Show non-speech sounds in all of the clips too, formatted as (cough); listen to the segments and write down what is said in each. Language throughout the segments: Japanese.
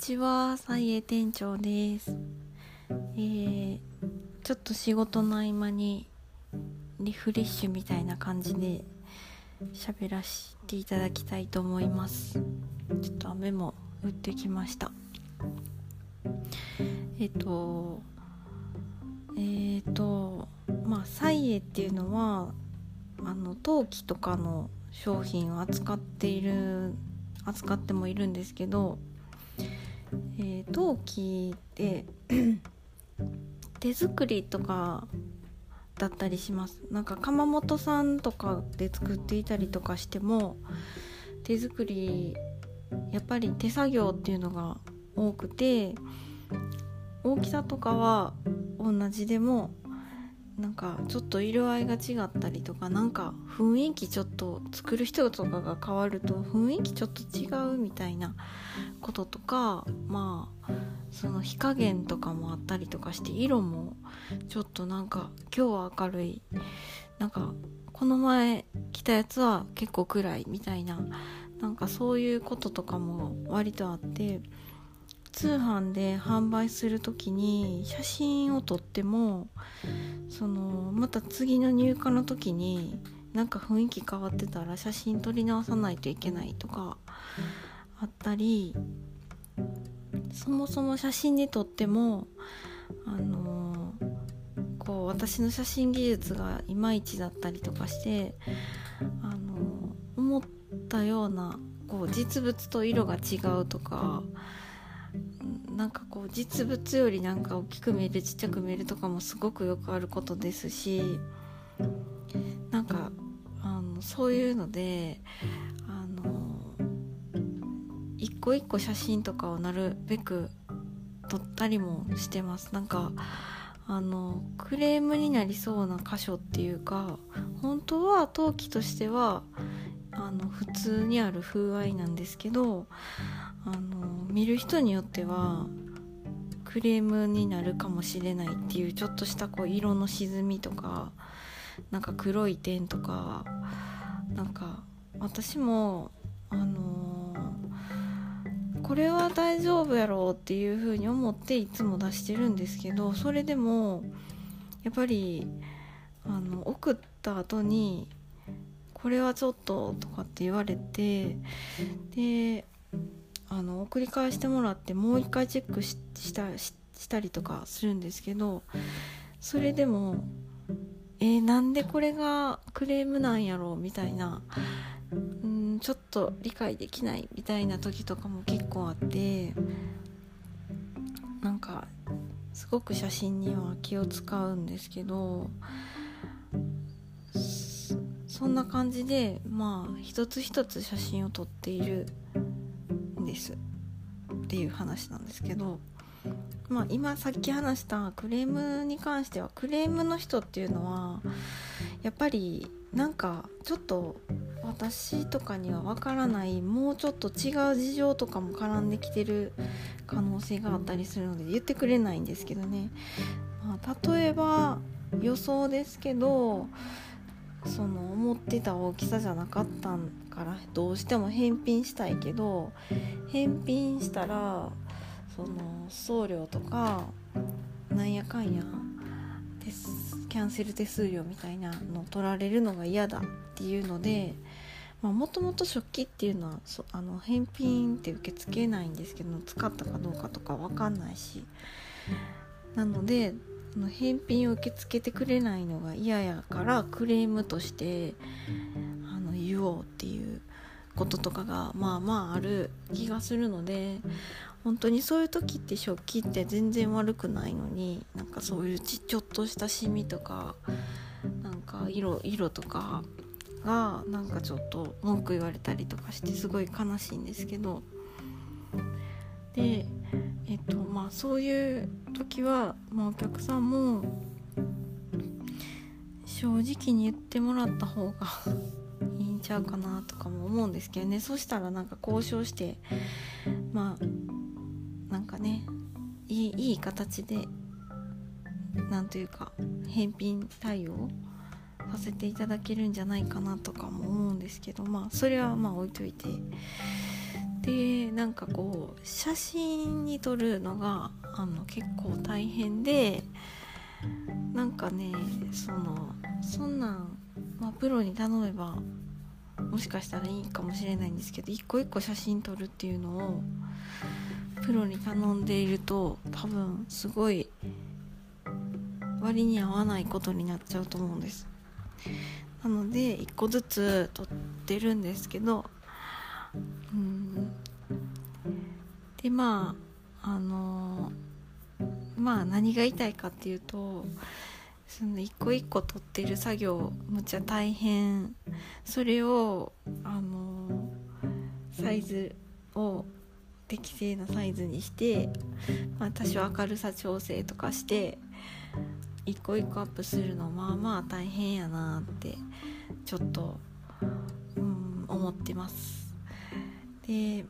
ちは、さいえ店長です。えー、ちょっと仕事の合間にリフレッシュみたいな感じで喋らせていただきたいと思います。ちょっと雨も降ってきました。えっと、えっと、まあ、サイエっていうのは、あの陶器とかの商品を扱っている扱ってもいるんですけど、えー陶器って手作りとかだったりします。なんか窯元さんとかで作っていたりとかしても手作りやっぱり手作業っていうのが多くて大きさとかは同じでもなんかちょっと色合いが違ったりとかなんか雰囲気ちょっと作る人とかが変わると雰囲気ちょっと違うみたいなこととかまあその火加減とかもあったりとかして色もちょっとなんか今日は明るい。なんかこの前着たやつは結構暗いみたいななんかそういうこととかも割とあって通販で販売する時に写真を撮ってもそのまた次の入荷の時になんか雰囲気変わってたら写真撮り直さないといけないとかあったりそもそも写真で撮ってもあのこう私の写真技術がいまいちだったりとかしてあの思ったようなこう実物と色が違うとかなんかこう実物よりなんか大きく見えるちっちゃく見えるとかもすごくよくあることですしなんかあのそういうのであの一個一個写真とかをなるべく撮ったりもしてます。なんかあのクレームになりそうな箇所っていうか本当は陶器としてはあの普通にある風合いなんですけど見る人によってはクレームになるかもしれないっていうちょっとしたこう色の沈みとかなんか黒い点とかなんか私もあのこれは大丈夫やろうっていう風に思っていつも出してるんですけどそれでもやっぱりあの送った後にこれはちょっととかって言われてであの送り返してもらってもう一回チェックししたししたりとかするんですけどそれでもえー、なんでこれがクレームなんやろうみたいなうんちょっと理解できないみたいな時とかも結構あってなんかすごく写真には気を使うんですけどそんな感じでまあ一つ一つ写真を撮っているです。っていう話なんですけどまあ今さっき話したクレームに関してはクレームの人っていうのはやっぱりなんかちょっと私とかにはわからないもうちょっと違う事情とかも絡んできてる可能性があったりするので言ってくれないんですけどね、まあ、例えば予想ですけどその思ってた大きさじゃなかったからどうしても返品したいけど返品したらその送料とかなんやかんやキャンセル手数料みたいなの取られるのが嫌だっていうのでもともと食器っていうのはそあの返品って受け付けないんですけど使ったかどうかとか分かんないし。なので返品を受け付けてくれないのが嫌やからクレームとしてあの言おうっていうこととかがまあまあある気がするので本当にそういう時って食器って全然悪くないのになんかそういうちちょっとしたシミとかなんか色色とかがなんかちょっと文句言われたりとかしてすごい悲しいんですけど。でえっとまあそういう時は、まあ、お客さんも正直に言ってもらった方が (laughs) いいんちゃうかなとかも思うんですけどね。そしたらなんか交渉してまあなんかねいいいい形でなんというか返品対応させていただけるんじゃないかなとかも思うんですけどまあそれはまあ置いといて。でなんかこう写真に撮るのがあの結構大変でなんかねそのそんなん、まあ、プロに頼めばもしかしたらいいかもしれないんですけど一個一個写真撮るっていうのをプロに頼んでいると多分すごい割に合わないことになっちゃうと思うんです。なので1個ずつ撮ってるんですけどうんでまああのまあ何が言いたいかっていうとその一個一個取ってる作業むっちゃ大変。それをあのサイズを適正なサイズにして、まあ、多少明るさ調整とかして一個一個アップするのまあまあ大変やなってちょっと、うん、思ってます。で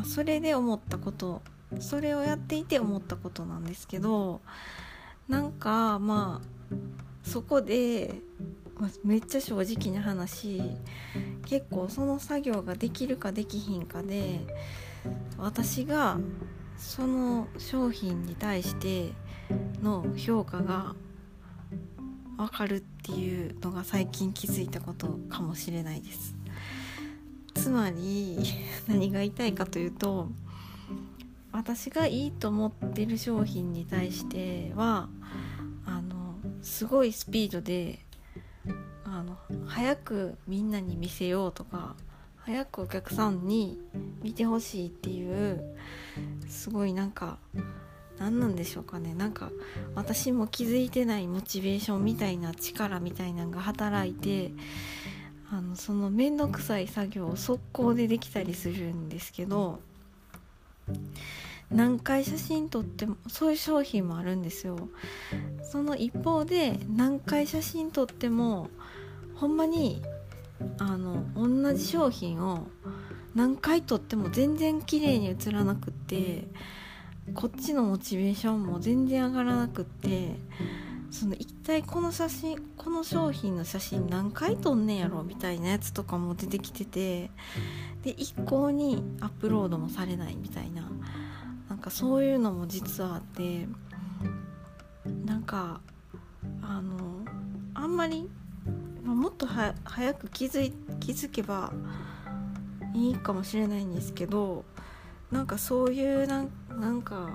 まあそれで思ったことそれをやっていて思ったことなんですけどなんかまあそこで、めっちゃ正直な話結構その作業ができるかできひんかで私がその商品に対しての評価が分かるっていうのが最近気づいたことかもしれないです。つまり (laughs) 何が言いたいかというと私がいいと思ってる商品に対してはあのすごいスピードであの早くみんなに見せようとか早くお客さんに見てほしいっていうすごいなんか何なんでしょうかね。なんか私も気づいてないモチベーションみたいな力みたいなのが働いてあのその面倒くさい作業を速攻でできたりするんですけど何回写真撮ってもそういう商品もあるんですよ。その一方で何回写真撮ってもほんまにあの同じ商品を何回撮っても全然綺麗に写らなくってこっちのモチベーションも全然上がらなくってその一体この写真この商品の写真何回撮んねんやろみたいなやつとかも出てきててで一向にアップロードもされないみたいななんかそういうのも実はあってなんかあのあんまり、もっと早く気づい気づけばいいかもしれないんですけどなんかそういうなんなんか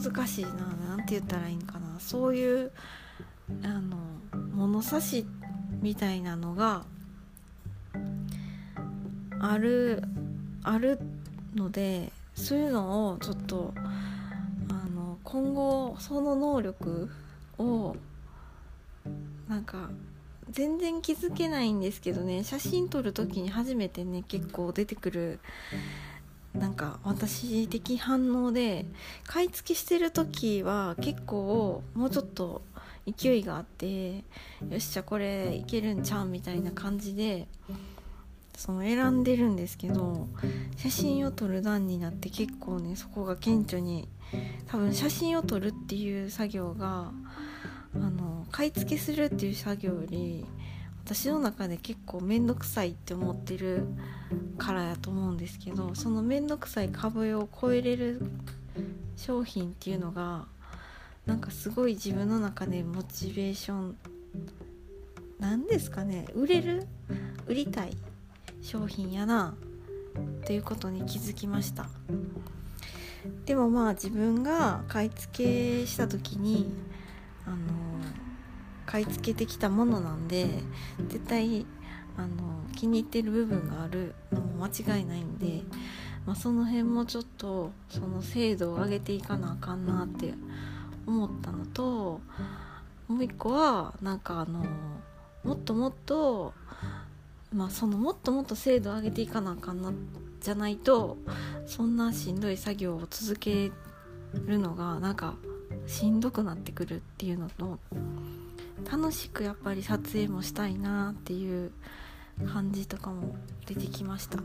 難しいな何て言ったらいいんかな。そういうあの物差しみたいなのがあるあるのでそういうのをちょっとあの今後その能力をなんか全然気づけないんですけどね。写真撮る時に初めてね結構出てくるなんか私的反応で買い付けしてる時は結構もうちょっと勢いがあってよっしゃこれいけるんちゃうみたいな感じでその選んでるんですけど写真を撮る段になって結構ねそこが顕著に多分写真を撮るっていう作業があの買い付けするっていう作業より私の中で結構面倒くさいって思ってるからやと思うんですけどその面倒くさい壁を越えれる商品っていうのがなんかすごい自分の中でモチベーションなんですかね売れる売りたい商品やなっていうことに気づきました。でもまあ自分が買い付けした時にあの買い付けてきたものなんで絶対あの気に入ってる部分があるのも間違いないんで、まあ、その辺もちょっとその精度を上げていかなあかんなって思ったのともう一個はなんかあのもっともっとまあそのもっともっと精度を上げていかなあかんなじゃないとそんなしんどい作業を続けるのがなんかしんどくなってくるっていうのと楽しくやっぱり撮影もしたいなっていう感じとかも出てきましたっ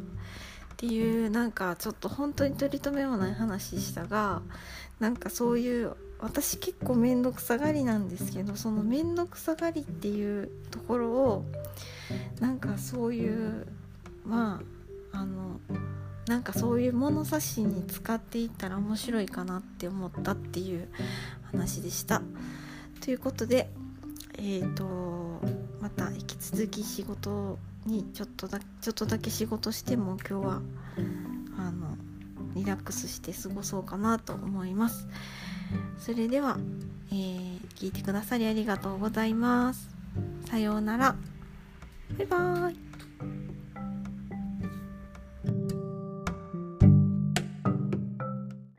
ていうなんかちょっと本当に取り留めもない話でしたがなんかそういう私結構面倒くさがりなんですけどその面倒くさがりっていうところをなんかそういうまああのなんかそういう物差しに使っていったら面白いかなって思ったっていう話でした。ということでえーとまた引き続き仕事にちょっとだちょっとだけ仕事しても今日はあのリラックスして過ごそうかなと思います。それでは、えー、聞いてくださりありがとうございます。さようなら。バイバーイ。